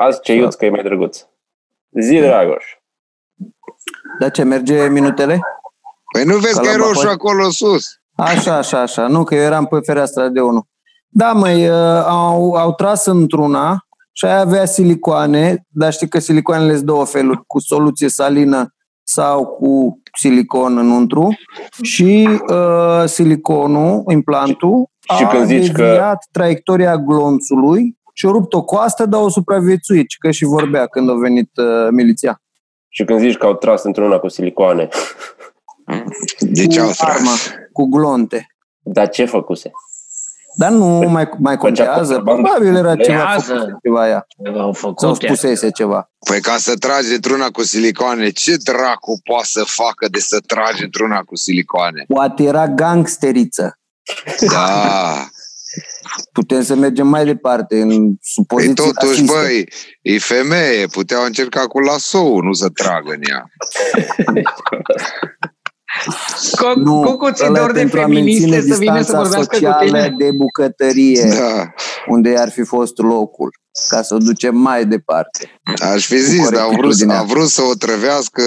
Azi ce iuț că e mai drăguț. Zi, Dragoș. Da ce, merge minutele? Păi nu vezi Ca că la e roșu Bacău? acolo sus? Așa, așa, așa. Nu, că eu eram pe fereastra de unul. Da, măi, uh, au, au tras într-una și aia avea silicoane, dar știi că silicoanele sunt două feluri, cu soluție salină sau cu silicon înăuntru și uh, siliconul, implantul, Și a când zici că- deviat traiectoria glonțului și a rupt o coastă, dar o supraviețuit, ci că și vorbea când a venit uh, miliția. Și când zici că au tras într-una cu silicoane, De ce cu au tras? arma, cu glonte. dar ce făcuse? Dar nu mai, mai contează. contrabandă. Probabil era ceva Contează. făcut ceva ea. Au Sau făcut spusese ceva. Păi ca să tragi într-una cu silicoane, ce dracu poate să facă de să tragi într-una cu silicoane? Poate era gangsteriță. Da. Putem să mergem mai departe în Păi supoziții totuși, rasiste. băi, e femeie, puteau încerca cu lasou, nu să tragă în ea. Cu, Nu, cu cuții ăla e dor de pentru a feministe menține să vină să distanța vorbească cu socială tine. de bucătărie, Da. unde ar fi fost locul, ca să o ducem mai departe. Aș fi zis, dar au vrut, corectitudinea. a vrut să o trăvească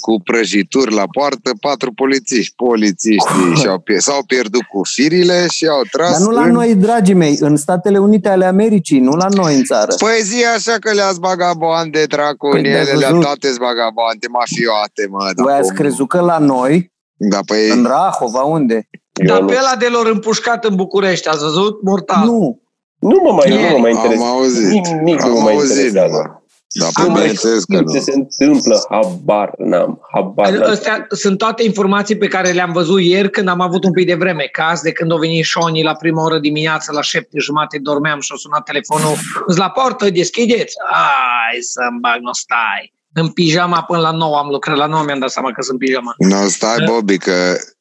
cu prăjituri la poartă patru polițiști. Polițiștii și-au, pier- s-au pierdut cu firile și au tras Dar nu la în... noi, dragii mei, în Statele Unite ale Americii, nu la noi în țară. Păi zi așa că le-ați bagabande, dracu, Păi, în de-ați ele, le-a văzut? toate bagabande, mafioate, mă. Voi dar ați cum- crezut că la noi, Da, păi... în Rahova, unde? Dar Eu nu. pe ăla de lor împușcat în București, ați văzut? Mortal. Nu. Nu mă mai, nu mă mai Am interesează. auzit. Nimic nu Am mă mai auzit, interesează. Mă. Dar Am pe bineînțeles că Ce nu. se întâmplă, habar n-am, habar n-am. Astea sunt toate informații pe care le-am văzut ieri când am avut un pic de vreme. Caz de când a venit Șoni la prima oră dimineață, la șapte jumate dormeam și a sunat telefonul. Îți la poartă, deschideți. Ai să-mi bag, nu stai. În pijama până la 9 am lucrat, la 9 mi-am dat seama că sunt în pijama. Nu, stai, Bobby, că,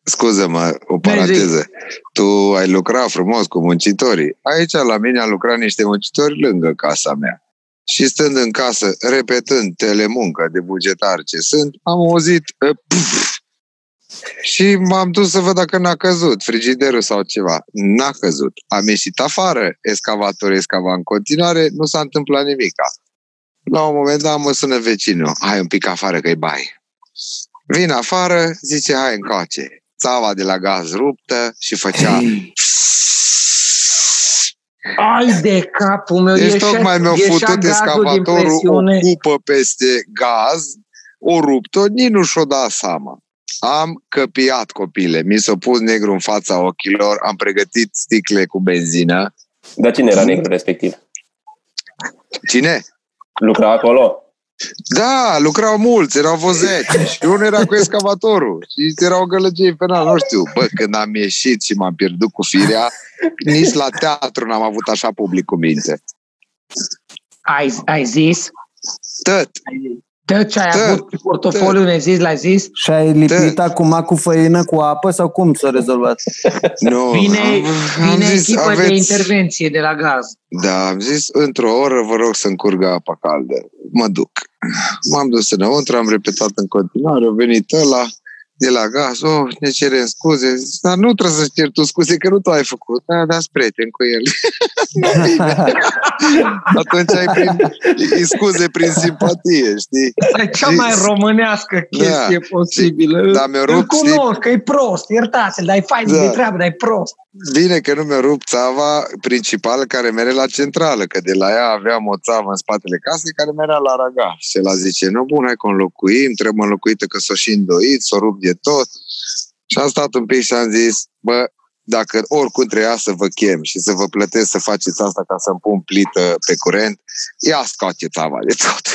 scuză-mă, o Mai zi. paranteză. Tu ai lucrat frumos cu muncitorii. Aici, la mine, au lucrat niște muncitori lângă casa mea. Și stând în casă, repetând telemuncă de bugetar ce sunt, am auzit uh, puf, și m-am dus să văd dacă n-a căzut frigiderul sau ceva. N-a căzut. Am ieșit afară, excavatorul excava în continuare, nu s-a întâmplat nimica. La un moment dat mă sună vecinul, hai un pic afară că-i baie. Vin afară, zice, hai încoace. Țava de la gaz ruptă și făcea... Ai de capul meu, Deci ieșea- tocmai mi-a ieșea futut gazul din excavatorul o presiune. cupă peste gaz, o rupt-o, nici nu și-o dat seama. Am căpiat copile, mi s-a pus negru în fața ochilor, am pregătit sticle cu benzină. Dar cine era negru respectiv? Cine? Lucra acolo? Da, lucrau mulți, erau vreo 10 și unul era cu excavatorul și erau gălăgei penal, nu știu. Bă, când am ieșit și m-am pierdut cu firea, nici la teatru n-am avut așa public cu minte. Ai, ai zis? Tot. Dă ce ai Dă, avut pe portofoliu, ne zis, l-ai zis? Și ai lipit Da. acum cu făină, cu apă sau cum să rezolvați? Nu, Vine, am- am vine zis, echipă de aveți- intervenție de la gaz. Da, am zis, într-o oră vă rog să-mi curgă apa caldă. Mă duc. M-am dus înăuntru, am repetat în continuare, a venit ăla de la gaz, oh, ne cerem scuze. Zic, Dar nu trebuie să-ți ceri tu scuze, că nu tu ai făcut. Da, da, prieten cu el. Atunci ai prin, îi scuze prin simpatie, știi? E cea Și- mai românească chestie Da. posibilă. Da, mi-a Îl rupt, știi? cunosc, că e prost, iertați-l, dar e fain Da. de treabă, dar e prost. Bine că nu mi-a rupt țava principală care merge la centrală, că de la ea aveam o țavă în spatele casei care merea la raga. Și el a zice, nu bun, hai că o înlocuim, trebuie înlocuită că s-o și îndoit, s-o rup de tot. Și am stat un pic și am zis, bă, dacă oricum trebuia să vă chem și să vă plătesc să faceți asta ca să-mi pun plită pe curent, ia scoate țava de tot.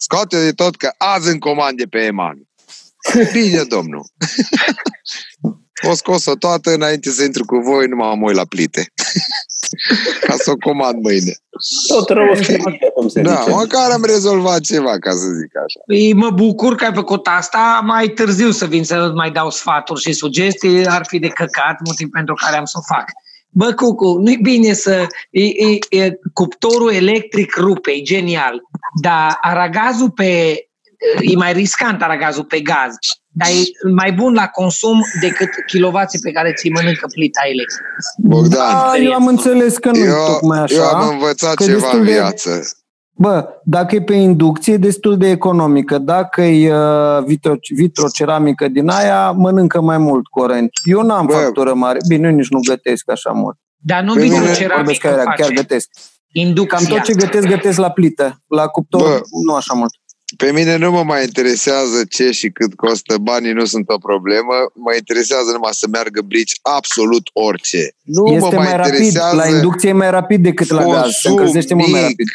Scoate de tot că azi în comande pe Eman. Bine, domnul. O scos-o toată înainte să intru cu voi, nu m-am uit la plite. Ca să o comand mâine. Tot rău o să fie, cum se Da, zice. măcar am rezolvat ceva, ca să zic așa. Păi, mă bucur că ai făcut asta, mai târziu să vin să mai dau sfaturi și sugestii, ar fi de căcat, motiv pentru care am să o fac. Bă, Cucu, nu-i bine să... E, e, e, cuptorul electric rupe, e genial, dar aragazul pe... E mai riscant aragazul pe gaz, dar e mai bun la consum decât kilovații pe care ți mănâncă plita electrică. Bogdan, Da, eu am înțeles că nu eu, tocmai așa. eu am învățat că ceva destul în de- viață. Bă, dacă e pe inducție, e destul de economică. Dacă e uh, vitro, vitroceramică din aia, mănâncă mai mult corent. Eu n-am Bă. factură mare. Bine, eu nici nu gătesc așa mult. Dar nu Pe mine Vorbesc vitroceramică că chiar face. gătesc. Inducția. Cam tot ce gătesc, gătesc la plită. La cuptor, Bă. nu așa mult. Pe mine nu mă mai interesează ce și cât costă, banii nu sunt o problemă, mă interesează numai să meargă brici absolut orice. Nu mă este mai, mai rapid. interesează La inducție e mai rapid decât la gaz. Se consum încălzește mult mai mic, rapid.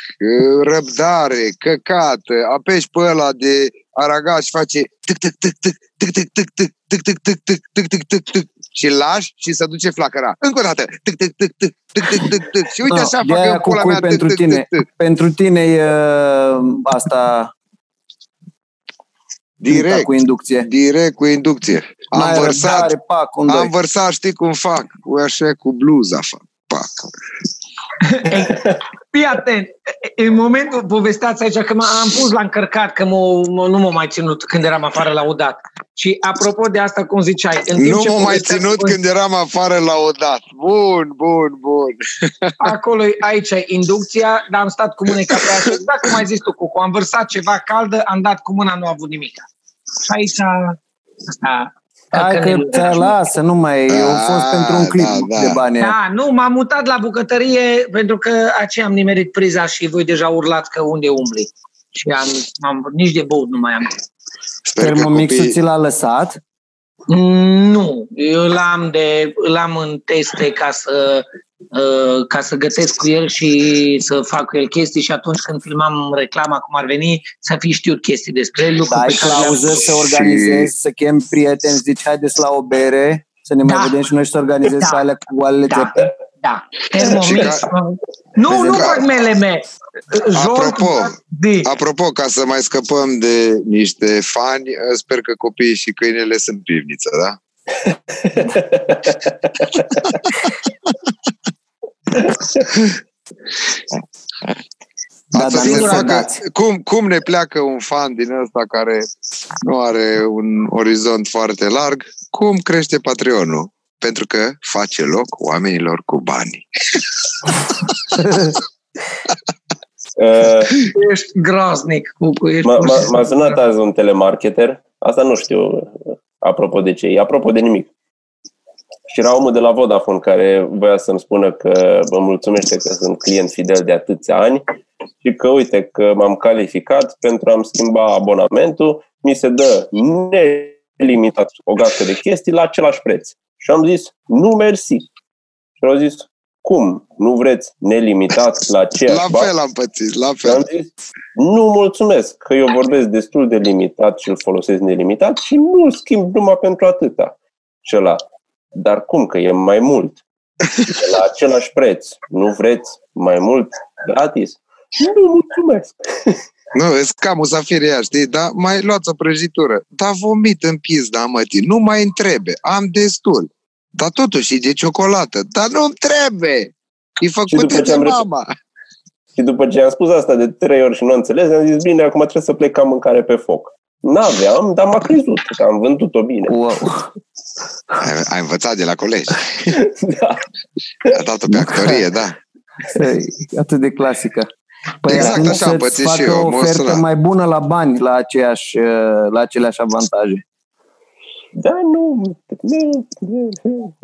răbdare, căcat, apeși pe ăla de aragaz și face tic tic tic tic tic tic tic tic tic tic tic tic tic tic tic tic și lași și se duce flacăra. Încă o dată. Tic tic tic tic tic tic tic tic și uite No, așa de fac aia eu cu pula cui mea tic pentru tic tine. tic tic. Pentru tine e uh, asta Direct, cu inducție. direct cu inducție. Am N-ai vărsat, răbdare, pac, un, am doi. vărsat, știi cum fac? Cu așa cu bluza fac. Pac. Fii atent, în momentul, povesteați aici că m- am pus la încărcat, că mă, mă, nu m-a mai ținut când eram afară la udat. Și apropo de asta, cum ziceai, în timp Nu ce m-a mai povesteați ținut voi- când eram afară la odat. Bun, bun, bun. Acolo, aici e inducția, dar am stat cu mâneca pe așa. Exact cum ai zis tu, Cucu, am vărsat ceva caldă, am dat cu mâna, nu a avut nimic. Și aici, asta, Hai că căcănelul. ți lasă, nu mai e. A fost Ah, pentru un clip da, da. de bani. aia. Da, nu, m-am mutat la bucătărie pentru că aceea am nimerit priza și voi deja urlați că unde umbli. Și am, am nici de băut nu mai am. Sper că Termomixul copiii... ți l-a lăsat? Mm, Nu, eu l-am, de, l-am în teste ca să, uh, ca să gătesc cu el și să fac cu el chestii și atunci când filmam reclama cum ar veni, să fi știut chestii despre el. lucru Da, ai pe care le-am- clauză să organizezi, să chem prieteni, zici, haideți la o bere, să ne mai Da. vedem și noi și să organizezi Da. alea cu oalele Da. țepe. Da, Thermomix. Și Nu, nu Ca- fac meleme. Joc, Apropo, de, Apropo, ca să mai scăpăm de niște fani, sper că copiii și câinele sunt pivniță, da? Da, Asta dar se nu facă- dați. cum, cum ne pleacă un fan din ăsta care nu are un orizont foarte larg? Cum crește Patreonul? Pentru că face loc oamenilor cu bani. Uh, ești groaznic, Cucu, ești m-a, pur și m-a, simplu. m-a sunat azi un telemarketer, asta nu știu uh, apropo de ce, e apropo de nimic. Și era omul de la Vodafone care voia să-mi spună că vă mulțumește că sunt client fidel de atâția ani și că uite că m-am calificat pentru a-mi schimba abonamentul, mi se dă nelimitat o gazdă de chestii la același preț. Și am zis, nu mersi. Și au zis, cum? Nu vreți nelimitat la aceeași La bani? fel am pățit, la Și am fel. zis, nu mulțumesc, că eu vorbesc destul de limitat și îl folosesc nelimitat și nu îl schimb numai pentru atâta. Și ăla, dar cum, că e mai mult? E la același preț. Nu vreți mai mult gratis? Nu mulțumesc. Nu, vezi, ca musafiria, știi? Dar mai luați o prăjitură. Da, vomit în pizda, mătii. Nu mai întrebe. Am destul. Dar totuși e de ciocolată. Dar nu-mi trebuie. E după făcută ce de am rep- mama. Și după ce am spus asta de trei ori și nu înțeles, am zis, bine, acum trebuie să plec ca mâncare pe foc. N-aveam, dar m-a crezut că am vândut-o bine. Wow. Ai, ai învățat de la colegi. Da. A dat-o pe actorie, da. E atât de clasică. Păi Exact atunci așa am să-ți pățit și facă eu, o mă ofertă suna. mai bună la bani, la, aceeași, uh, la aceleași avantaje. Da, nu. nu.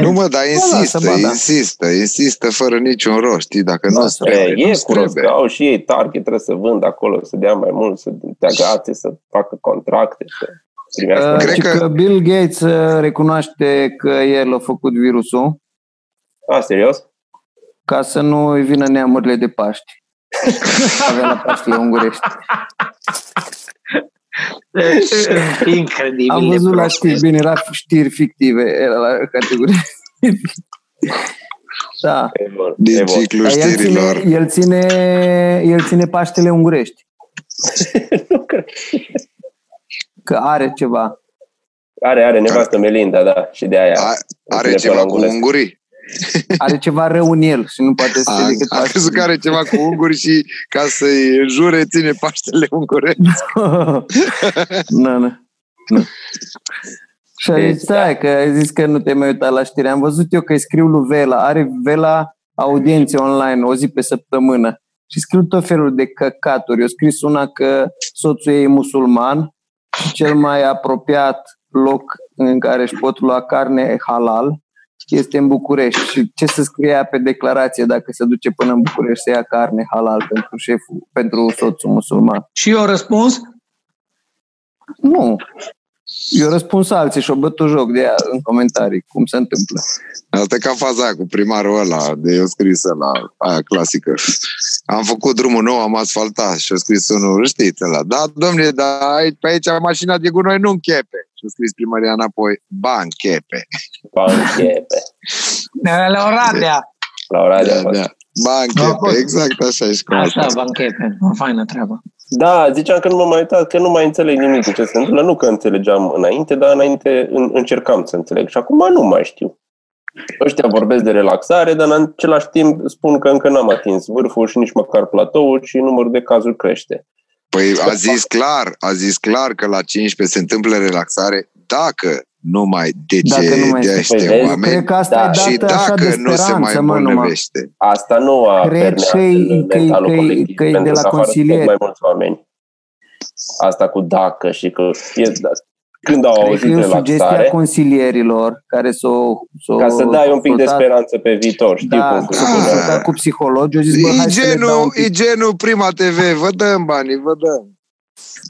Nu mă, dar insistă, lasă, bă, da. insistă, insistă fără niciun rost, știi, dacă nu Lasă, trebuie, E, e nu cu rost, trebuie. că au și ei target, trebuie să vând acolo, să dea mai mult, să te agațe, să facă contracte, să primească. Uh, Cred și că- că Bill Gates uh, recunoaște că el a făcut virusul A, serios? Ca să nu îi vină neamurile de Paști. Avea la Paștile ungurești. Incredibil. Am de văzut la prost. știri, bine, era știri fictive, era la categorie. da. E bun, Din e bun. ciclul Dar el știrilor. ține, el, ține, el ține Paștele ungurești. Că are ceva. Are, are nevastă Melinda, da, și de aia. A, are ține pe ceva la cu unguresc. ungurii? Are ceva rău în el și nu poate să A, fie decât a crezut că are ceva cu unguri și ca să-i jure ține Paștele ungureț. nu, nu. nu. Și a Deci, zis, stai, că ai zis că nu te mai uitat la știri. Am văzut eu că îi scriu lui Vela. Are Vela audiențe online o zi pe săptămână. și scriu tot felul de căcaturi. Eu scris una că soțul ei e musulman și cel mai apropiat loc în care își pot lua carne halal este în București. Și ce să scrie pe declarație dacă se duce până în București să ia carne halal pentru șeful, pentru soțul musulman? Și eu răspuns? Nu. Eu răspuns alții și o bătut joc de ea în comentarii, cum se întâmplă. Asta e ca faza aia cu primarul ăla, de eu scris la aia clasică. Am făcut drumul nou, am asfaltat și a scris unul, știți ăla, da, domnule, dar pe aici mașina de gunoi nu închepe. Și a scris primăria înapoi, ba, închepe. Ba închepe. La Oradea. La Oradea. Da, da. Ba, închepe, exact așa e cum Așa, banchepe. O faină treabă. Da, ziceam că nu mă mai uitat, că nu mai înțeleg nimic din ce se întâmplă. Nu că înțelegeam înainte, dar înainte în, încercam să înțeleg. Și acum nu mai știu. Ăștia vorbesc de relaxare, dar în același timp spun că încă n-am atins vârful și nici măcar platoul și numărul de cazuri crește. Păi a zis clar, a zis clar că la 15 se întâmplă relaxare dacă nu mai Dacă nu mai decedește este. Păi, Eu oameni cred că asta Da. e și dată așa de dacă nu se mai speranță, mă, numai. îmbolnăvește. Asta nu a Cred permeat că e- în că e- mentalul că e- colectiv, că e de pentru la că afară sunt consilieri. mai mulți oameni. Asta cu dacă și că... E, da, când au Cred că auzit e o sugestie a relaxare, consilierilor care s-o, s-o ca să dai un pic de consultat- speranță pe viitor, știu Da, cum s-o funcționează. consultat cu psihologi, au zis, bă, hai E să le dau un genul, pic. e genul Prima TV, vă dăm banii, vă dăm.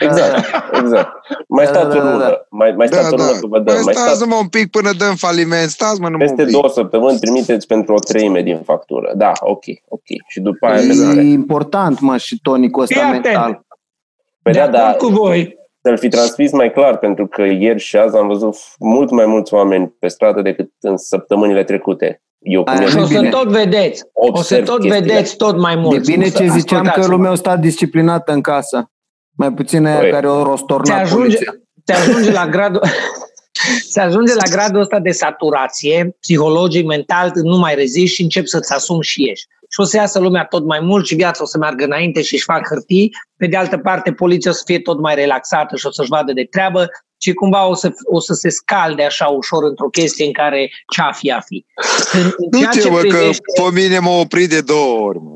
Exact, exact. Mai Da, stați da, o da, lună, da. mai, mai Da, stați o da. lună că vă dăm, Păi mai stați stați mă un pic până dăm faliment, stați mă numai peste un pic. două săptămâni, trimiteți pentru o treime din factură. Da, ok, ok. Și după aia E- vedem. E important, mă, și tonicul ăsta Fii atent. mental. Păi de da, acord da, cu voi. Să-l fi transmis mai clar, pentru că ieri și azi am văzut mult mai mulți oameni pe stradă decât în săptămânile trecute. Eu cum Aia e Și o să bine. tot vedeți. O să observ tot chestiile. vedeți tot mai E mult. bine ce ziceam că lumea a stat disciplinată în casă. Mai puțin aia Păi, care o se rostornat ajunge, poliția. se ajunge la gradul se ajunge la gradul ăsta de saturație, psihologic, mental, nu mai reziști și începi să-ți asumi și ieși. Și o să iasă lumea tot mai mult și viața o să meargă înainte și își fac hârtii. Pe de altă parte, poliția o să fie tot mai relaxată și o să-și vadă de treabă și cumva o să, o să se scalde așa ușor într-o chestie în care ce-a fi, a fi. În, în Nu ceea ce, ce mă, că privește... pe mine m-a oprit de două ori. Mă.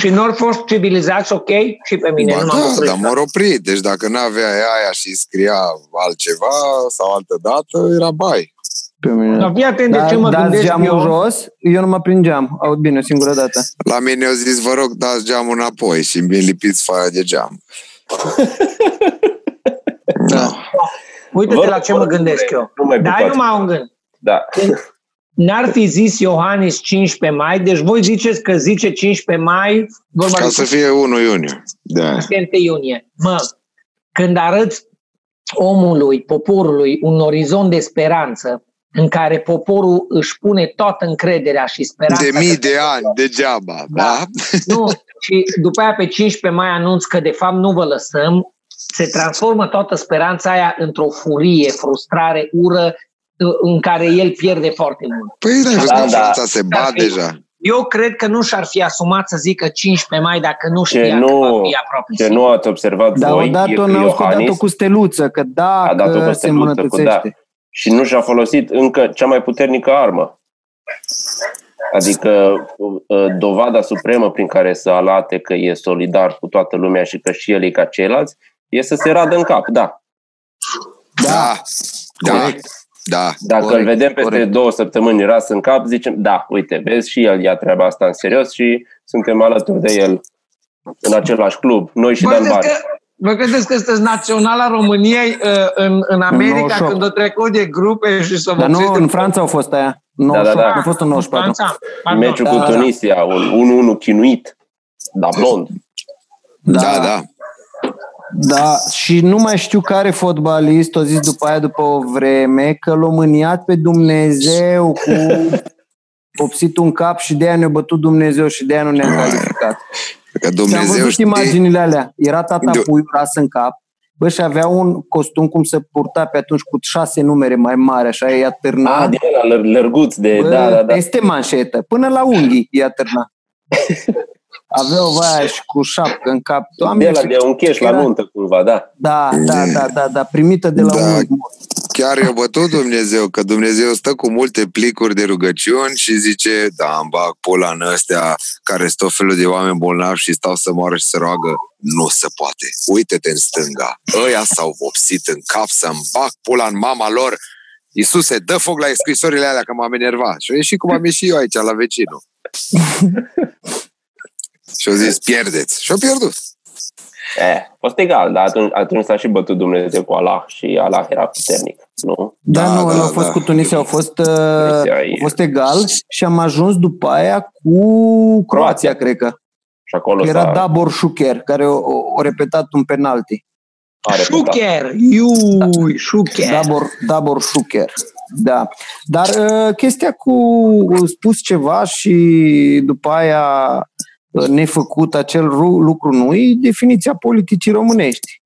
Și nu au fost civilizați, ok? Și pe mine Ba nu m-am da, oprit. dar m-a oprit. Deci dacă n-avea aia și scria altceva sau altă dată, era bai. Pe mine. Dar fii atent de Da, ce mă dați gândesc geamul eu. jos, eu nu mă prind geam. Aud bine o singură dată. La mine au zis, vă rog, dați geamul înapoi și mi lipiți foaia de geam. Da. Uite-te Vă la rog, ce vă mă rog, gândesc eu. Nu mai Dar ai pupați. numai un gând. Da. N-ar fi zis Iohannis 15 mai, deci voi ziceți că zice 15 mai, vorba Ca de să fie 1 iunie. Da. 1 iunie. Mă, când arăți omului, poporului, un orizont de speranță în care poporul își pune toată încrederea și speranța... De că- mii de ani, degeaba. Da. Da? Nu, și după aia pe 15 mai anunț că de fapt nu vă lăsăm, se transformă toată speranța aia într-o furie, frustrare, ură, în care el pierde foarte mult. Păi n-ai văzut Da, cum da. Franța se Da, bat fi- deja. Eu cred că nu și-ar fi asumat să zică 15 mai dacă nu Ce știa nu- că va fi aproape. Ce nu ați observat Dar voi, odată e o că n-au dat-o Iohannis cu steluță, că a dat-o dacă cu se steluță, cu da. Îmbunătățește. și nu și-a folosit încă cea mai puternică armă. Adică uh, dovada supremă prin care să alate că e solidar cu toată lumea și că și el e ca ceilalți, e să se radă în cap, da. Da. Da. Corect. Da. Dacă Corect, îl vedem peste corect. două săptămâni ras în cap, zicem, da, uite, vezi, și el ia treaba asta în serios și suntem alături de el în același club, noi și Vă Dan credeți, Bari. Că, vă credeți că sunteți naționala României uh, în, în America 98. când o trecut de grupe și să vă Dar nu, țineți în Franța au fost aia. Da, 98, da, da. a fost în 94. Franța? Pardon. Meciul Da, cu da, da. Tunisia, un 1-1 chinuit, da, blond. Da, da. Da, și nu mai știu care fotbalist a zis după aia, după o vreme, că l-a mâniat pe Dumnezeu cu vopsit un cap și de aia ne-a bătut Dumnezeu și de aia nu ne-a calificat. Că Și am Dumnezeu văzut știe. imaginile alea. Era tata Du- puiul ras în cap. Bă, și avea un costum cum se purta pe atunci cu șase numere mai mari, așa i-a Ah, târnat. din ăla lăr- lărguț de, Bă, da, da, da. Peste manșetă, până la unghii i-a târnat. Avea o vaia și cu șapcă în cap. De Doamne, la de un cheș la Era- nuntă, cumva, da. Da, da, da, da, da, primită de la Da. un unghi mort. Chiar i-a bătut Dumnezeu, că Dumnezeu stă cu multe plicuri de rugăciuni și zice, da, îmi bag pula în ăstea care sunt tot felul de oameni bolnavi și stau să moară și să roagă. Nu se poate. Uite-te în stânga. Ăia s-au vopsit în cap să-mi bag pula în mama lor. Iisuse, dă foc la scrisorile alea că m-am enervat. Și a ieșit cum am ieșit eu aici la vecinul. și au zis, pierdeți. Și au pierdut. Eh, a fost egal, dar atunci, atunci s-a și bătut Dumnezeu cu Allah și Allah era puternic, nu? Da, Da, nu, da, da, au da. fost cu Tunisia, au fost, uh, Tunisia e- au fost egal și am ajuns după aia cu Croația, cred că. Și acolo Era s-a Dabor Șucher, care o, o, o repetat un penalti. a repetat. Șucher, iui, șucher. Dabor, Dabor Șucher. Da. Dar uh, chestia cu spus ceva și după aia uh, nefăcut acel ru- lucru nu e definiția politicii românești.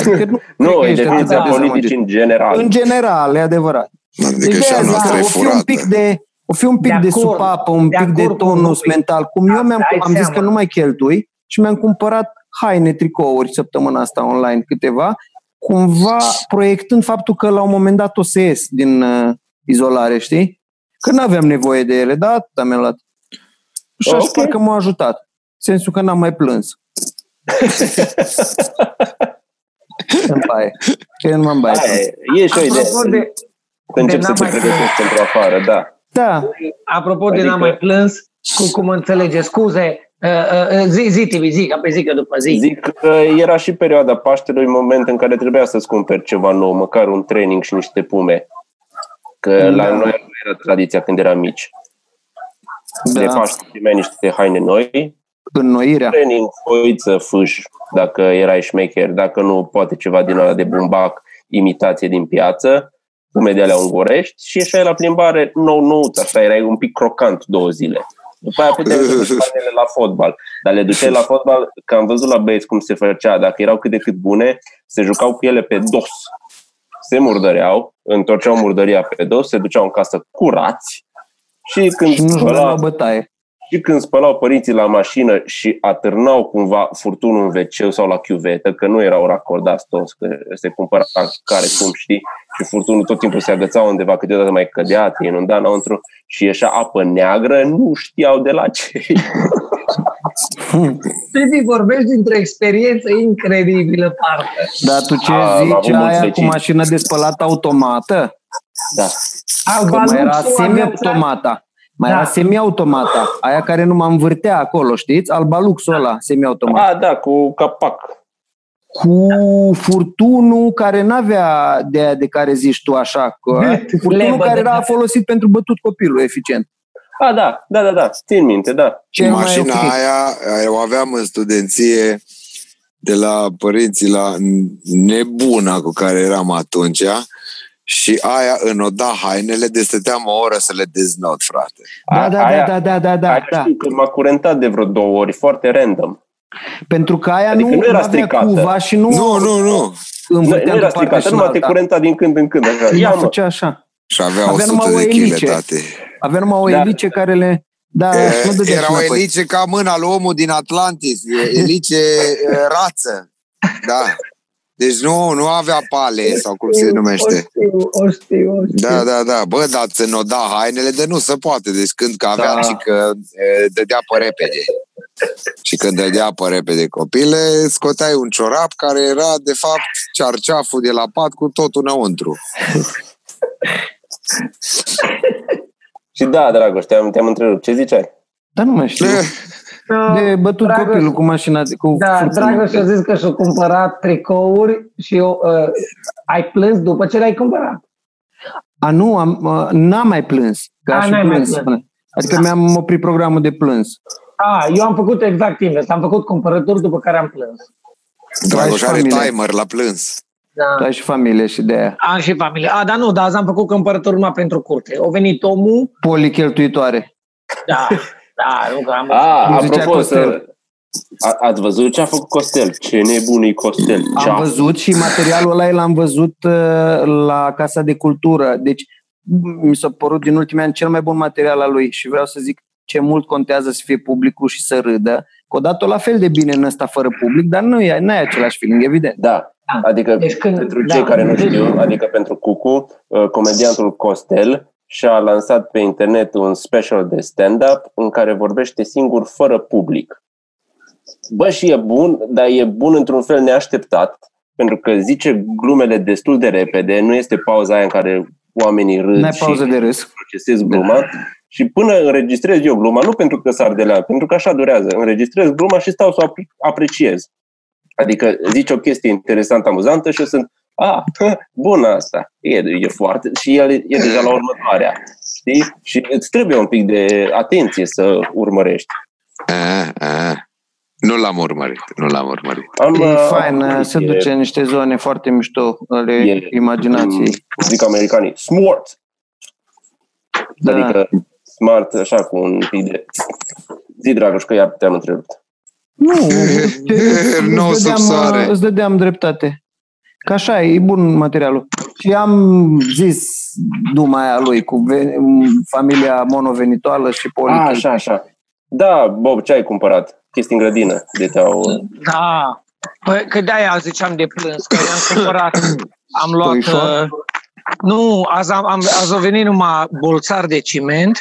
Adică nu, Nu, cred e că ești definiția atât de politicii în general. În general, e adevărat. Adică Deci și a de-aia zic noastră că e o fi un furată. pic de o fi un pic De de, acord, supapă, un de pic de acord cu tonus lui. mental. Cum eu mi-am Dai am zis seama. că nu mai cheltui și mi-am cumpărat haine, tricouri săptămâna asta online câteva, cumva proiectând faptul că la un moment dat o să ies din uh, izolare, știi? Că nu aveam nevoie de ele, dar atâta mi-am luat. Și Ok. okay. parcă m-a ajutat. În sensul că n-am mai plâns. în baie. Că eu nu m-am baie. Aia e, e și o idee. Apropo de, Să încep de să te n-am mai- pregătești pentru afară, da. Da, apropo de Adică- n-am mai plâns, cu cum înțelege, scuze, uh, uh, zi, zi, Tibi, zi, ca pe zi, că după zi. Zic că era și perioada Paștelui, moment în care trebuia să-ți cumperi ceva nou, măcar un training și niște pume. Că Da. la noi nu era tradiția când eram mici. De da. Paște primeai niște haine noi, înnoirea. training, foiță, fâș, dacă erai șmecher, dacă nu, poate ceva din ăla de bumbac, imitație din piață, pume de alea ungurești și ieșai la plimbare nou nouț, așa, erai un pic crocant două zile. După aia puteai să duci hainele la fotbal. Dar le duceai la fotbal, că am văzut la băieți cum se făcea, dacă erau cât de cât bune, se jucau cu ele pe dos. Se murdăreau, întorceau murdăria pe dos, se duceau în casă curați și când Și nu jucau spăla- la bătaie. și când spălau părinții la mașină și atârnau cumva furtunul în wc sau la chiuvetă, că nu erau racordați toți, că se cumpăra care cum știi, și furtunul tot timpul se agăța undeva, câteodată mai cădea, te inunda înăuntru și ieșea apă neagră, nu știau de la ce. Tibi, vorbești dintr-o experiență incredibilă, parcă. Dar tu ce A, am avut zici, mulți aia cu vecini. mașină de spălat automată? Da. Că mai era Albaluxul avea- semi-automata. Mai Da. era semi-automata. Aia care nu mă învârtea acolo, știți? Albaluxul ăla, semi-automat. A, da, cu capac. Cu furtunul care n-avea de aia de care zici tu așa. Că, furtunul Lebădă. care era folosit pentru bătut copilul, eficient. A, da, da, da, da, țin minte, da. Cel mai Mașina ok. aia, aia o aveam în studenție de la părinții la nebuna cu care eram atunci și aia înoda hainele de stăteam o oră să le deznod, frate. Da, A- da, aia, da, da, da, da, aia da. știu că m-a curentat de vreo două ori, foarte random. Pentru că aia Adică nu, nu era avea stricată. cuva și nu, Nu, nu, nu. Nu, învârtea nu era de partea stricată, și în numai te alta. curenta din când în când. Așa. Ia Ia, mă. făcea așa. Și avea Avea 100 numai o de elice. kg, tate. Avea numai o Da. elice care le... Da, și nu E, dădea și Era o înapoi. elice ca mâna lui omul din Atlantis, e, elice e, rață. Da. Deci nu, nu avea pale sau cum se numește. O știu, o știu, o știu. Da, da, da. Bă, dar să nu da hainele de nu se poate. Deci când că avea Da. și că e, dădea pe repede. Și când dădea pe repede copile, scoteai un ciorap care era, de fapt, cearceaful de la pat cu totul înăuntru. Și da, Dragoș, te-am, te-am întrerupt. Ce ziceai? Dar nu mai știu. De bătut Dragoș- copilul cu mașina, de- cu Da, furtunul. Dragoș a zis că și-a cumpărat tricouri și eu, uh, ai plâns după ce le-ai cumpărat. A, nu, am, uh, n-am mai plâns. Că A, aș fi n-ai mai plâns. plâns. până- Adică mi-am oprit programul de plâns. A, eu am făcut exact invers. Am făcut cumpărături după care am plâns. Dragoș are familie. timer la plâns. Da. Tu ai și familie și de aia. Am și familie. A, dar nu, dar azi am făcut cumpărături numai pentru curte. O venit omul, Policheltuitoare. da, da, nu că am... A, Cum zicea apropo, Costel. să... A, ați văzut ce a făcut Costel? Ce nebun e Costel? Ce Am a văzut și materialul ăla l-am văzut uh, la Casa de Cultură. Deci mi s-a părut din ultimii ani cel mai bun material al lui și vreau să zic ce mult contează să fie publicul și să râdă. Că odată la fel de bine în ăsta fără public, dar nu e, n-ai același feeling, evident. Da, Da. Adică Deci când- pentru da. cei care nu știu, adică pentru Cucu, uh, comediantul Costel și-a lansat pe internet un special de stand-up în care vorbește singur fără public. Bă, și e bun, dar e bun într-un fel neașteptat, pentru că zice glumele destul de repede, nu este pauza aia în care oamenii râd N-ai și pauză de râs. procesez gluma și până înregistrez eu gluma, nu pentru că s-ar de la, pentru că așa durează, înregistrez gluma și stau să o apre- apreciez. Adică zici o chestie interesantă, amuzantă și eu sunt, a, bună asta, e, e foarte, și el e deja la următoarea, știi? Și îți trebuie un pic de atenție să urmărești. A, a. Nu l-am urmărit, nu l-am urmărit. Am, E uh, fain, am- se e- duce în niște zone foarte mișto ale E- imaginației. cum Zic americanii, smart, Da. adică smart, așa, cu un pic de... Zi, Dragoș, că iar te-am întrerupt. Nu, te- îți Nou sub dădeam, soare. îți dădeam dreptate. Că așa e, e bun materialul. Și am zis duma aia lui cu ve- familia monovenitoală și A, politic. așa, așa. Da, Bob, ce ai cumpărat? Chestii în grădină de te-au... Da. Păi, că de-aia ziceam de plâns, că i-am cumpărat, am luat... Puișor? Uh, nu, azi, am, am, azi au venit numai bolțar de ciment,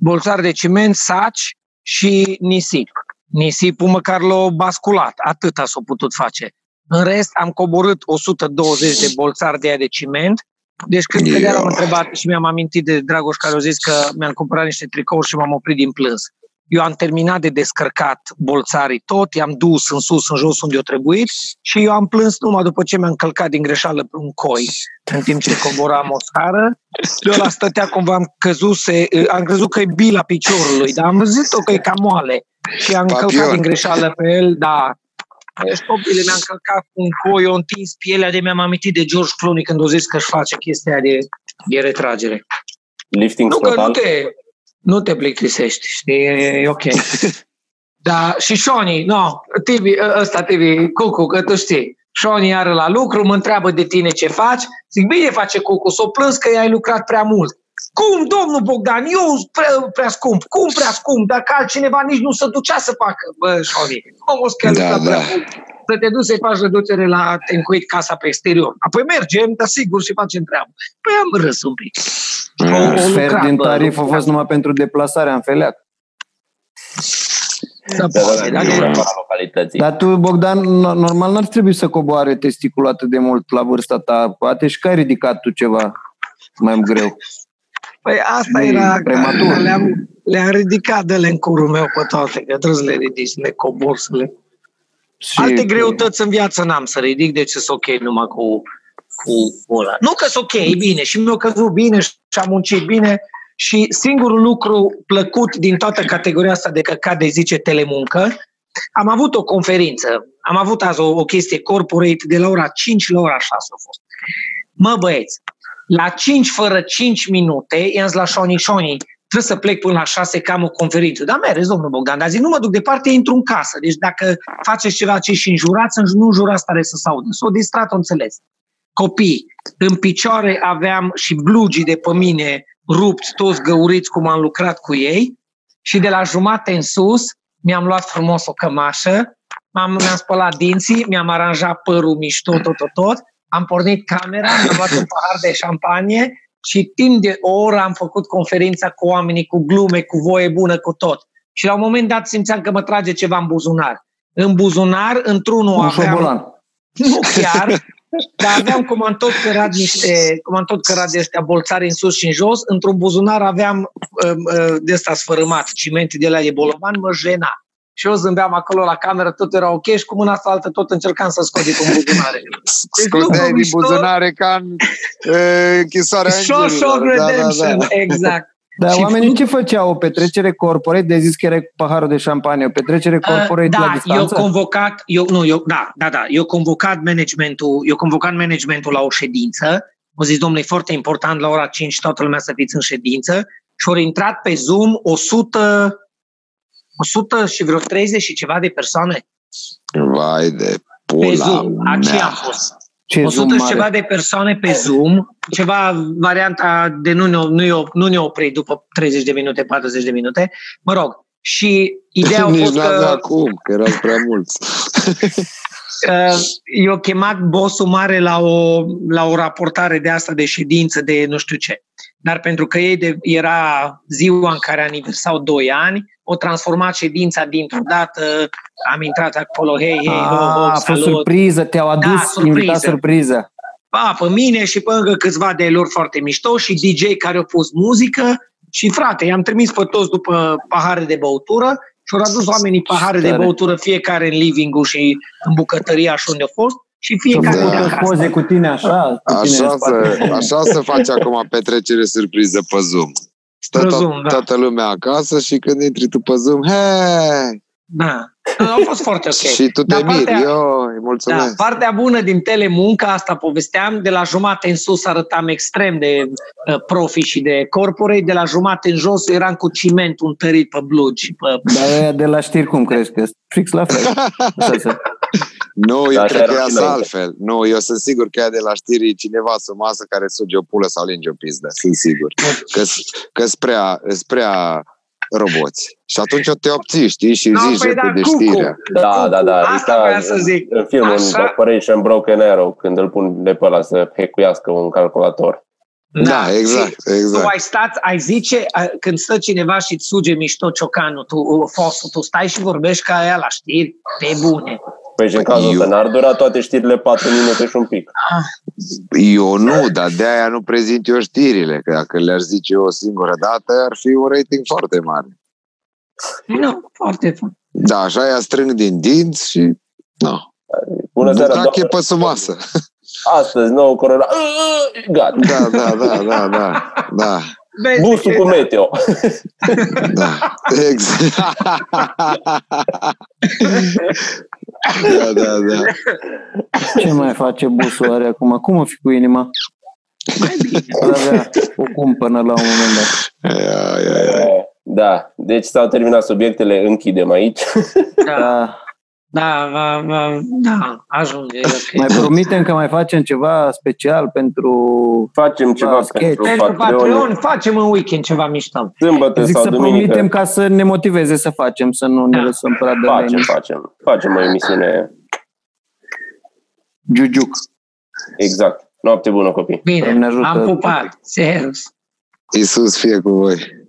bolțar de ciment, saci și nisip. Nisipul măcar l-a basculat, atâta s-a putut face. În rest, am coborât 120 de bolțari de aia de ciment, deci când Eu. yeah. am întrebat și mi-am amintit de Dragoș care a zis că mi-am cumpărat niște tricouri și m-am oprit din plâns. Eu am terminat de descărcat bolțarii tot, i-am dus în sus, în jos unde o trebuit și eu am plâns numai după ce mi-am călcat din greșeală pe un coi în timp ce coboram o scară. Eu la stătea cumva am căzuse, am crezut că e bila piciorului, dar am văzut-o că e cam moale și am Papion. călcat din greșeală pe el, da. Deci copile mi-am călcat cu un coi, eu întins pielea de mi-am amintit de George Clooney când o zis că își face chestia de, de retragere. Lifting Nu că nu total? te, nu te plictisești, știi, e, e ok. Da, și Shoni, no, Tibi, ăsta Tibi, Cucu, că tu știi. Shoni are la lucru, mă întreabă de tine ce faci. Zic, bine face Cucu, s-o plâns că ai lucrat prea mult. Cum, domnul Bogdan, eu sunt prea, prea scump. Cum prea scump? Dacă altcineva nici nu se ducea să facă. Bă, Shoni, omul că Da, da, prea da. mult. Să te duci să-i faci reducere la te încuit casa pe exterior. Apoi mergem, dar sigur și facem treabă. Păi am râs un pic. O- o Sfert lucrat, din bă, tarif a lucrat. fost numai pentru deplasarea în feleac. Da, Da, da, poate, da, dar nu e- în afara localității. Dar tu, Bogdan, no- normal n-ar trebui să coboare testicul atât de mult la vârsta ta. Poate și că ai ridicat tu ceva mai greu. Păi asta E era, prematur. că le-am, le-am ridicat de în curul meu pe toate, că trebuie să le ridici, să le cobor, să le... Și Alte greutăți în viață n-am să ridic, deci sunt ok numai cu, cu ăla. Nu că sunt ok, e bine, și mi-a căzut bine și am muncit bine și singurul lucru plăcut din toată categoria asta de căcat de zice telemuncă, am avut o conferință, am avut azi o, o chestie corporate de la ora 5 la ora 6 a fost. Mă băieți, la 5 fără 5 minute, i-am zis la Șoni, Șoni, trebuie să plec până la 6 că am o conferință. Dar mergeți, domnul Bogdan, dar zic, nu mă duc departe, intru în casă. Deci dacă faceți ceva ce și înjurați, nu înjurați tare să se audă. S-o distrat, o înțeles. Copii, în picioare aveam și blugii de pe mine rupți, toți găuriți cum am lucrat cu ei și de la jumate în sus mi-am luat frumos o cămașă, am, mi-am spălat dinții, mi-am aranjat părul mișto, tot, tot, tot, am pornit camera, am luat un pahar de șampanie și timp de o oră am făcut conferința cu oamenii, cu glume, cu voie bună, cu tot. Și la un moment dat simțeam că mă trage ceva în buzunar. În buzunar, într-unul un aveam... șobolan. Nu chiar, dar aveam cum am tot cărat niște, cum am tot cărat de ăștia bolțari în sus și în jos, într-un buzunar aveam uh, uh, de ăsta sfărâmat, ciment de la de bolovan, mă jena. Și eu zâmbeam acolo la cameră, tot era ok și cu mâna asta altă tot încercam să scot de cu buzunare. Scoteai lucru din mișto. buzunare ca în e, închisoarea Shawshank îngerilor. Da, da, Redemption, da. exact. Dar Și oamenii nu- ce făceau? O petrecere corporate? De zis că era cu paharul de șampanie. O petrecere corporate da, la eu distanță? convocat, eu, nu, eu, da, da, da, eu convocat managementul, eu convocat managementul la o ședință, au zis, domnule, e foarte important la ora 5 toată lumea să fiți în ședință și au intrat pe Zoom 100, 100 și vreo 30 și ceva de persoane Vai de pe pula Zoom. Aceea mea. am fost. Ce 100 zoom și mare. ceva de persoane pe Zoom, ceva varianta de nu ne, nu, ne- nu ne opri după 30 de minute, 40 de minute, mă rog. Și ideea a Nici fost n-avea că... cum, că erau prea mulți. Uh, eu chemat bossul mare la o, la o raportare de asta de ședință de nu știu ce. Dar pentru că ei de, era ziua în care aniversau 2 ani, o transformat ședința dintr-o dată, am intrat acolo, hei, hei, A, ho, ho, a fost salut. surpriză, te-au adus Da, surpriză. invitat surpriză. Pa, pe mine și pe încă câțiva de lor foarte mișto și DJ care au pus muzică și frate, i-am trimis pe toți după pahare de băutură și au adus oamenii pahare de Tare. băutură fiecare în living și în bucătăria și unde a fost și fiecare Să de da. acasă. poze cu tine așa, cu tine în Așa spate. să, așa să faci acum petrecere surpriză pe Zoom. Stă Pe to- Zoom, da. toată lumea acasă și când intri tu pe Zoom, hei! Da. Au fost foarte ok. Și tu te Dar miri, partea- eu îi Da, mulțumesc. partea bună din telemunca, asta povesteam, de la jumate în sus arătam extrem de uh, profi și de corporate, de la jumate în jos eram cu ciment untărit pe blugi și pe... Dar aia de la știri cum crezi că fix la fel. Așa să- Nu, eu Da, cred așa că era e și asta înainte. altfel. Nu, eu sunt sigur că e de la știri cineva sub masă care suge o pulă sau linge o pizdă. Sunt sigur. Că sunt prea, îs prea roboți. Și atunci o te obții, știi, și No, zici păi da, repede cucu. știrea. Da, da, da. Asta E ca voiam să zic. În filmul Așa- Operation Broken Arrow, când îl pun de pe ăla să hackuiască un calculator. Da, exact, Și Tu exact. ai stat, ai zice, a, când stă cineva și îți suge mișto ciocanul, tu, uh, fosul, tu stai și vorbești ca aia la știri, pe bune. Păi și în cazul Eu- ăsta n-ar dura toate știrile 4 minute și un pic. Eu nu, dar de-aia nu prezint eu știrile, că dacă le-aș zice eu o singură dată, ar fi un rating foarte mare. Nu, foarte fun. Da, așa ea strâng din dinți și... No. Bună seara, Bucache doamnă. pe sub masă. Astăzi, nou corona. Gata. Da, da, da, da, da, da, Vezi Busul ce- cu meteo. da. Exact. Da, da, da. Ce mai face busul are acum? Cum o fi cu inima? O avea o cumpănă la un moment dat. Ia, ia, ia. Da, deci s-au terminat subiectele, închidem aici. Da, Da. da, da, da, da, ajunge. e ok. Mai promitem că mai facem ceva special pentru... Facem ceva Da, sketch. pentru Pentru Patreon. Patreon facem în weekend ceva mișto. Sâmbătă Zic sau să duminică. promitem ca să ne motiveze să facem, să nu ne Da. lăsăm prea de Facem, leni. facem. Facem o emisiune Giugiuc. exact. Noapte bună, copii. Bine, Doamne ajută. am pupat. Servus. Iisus fie cu voi.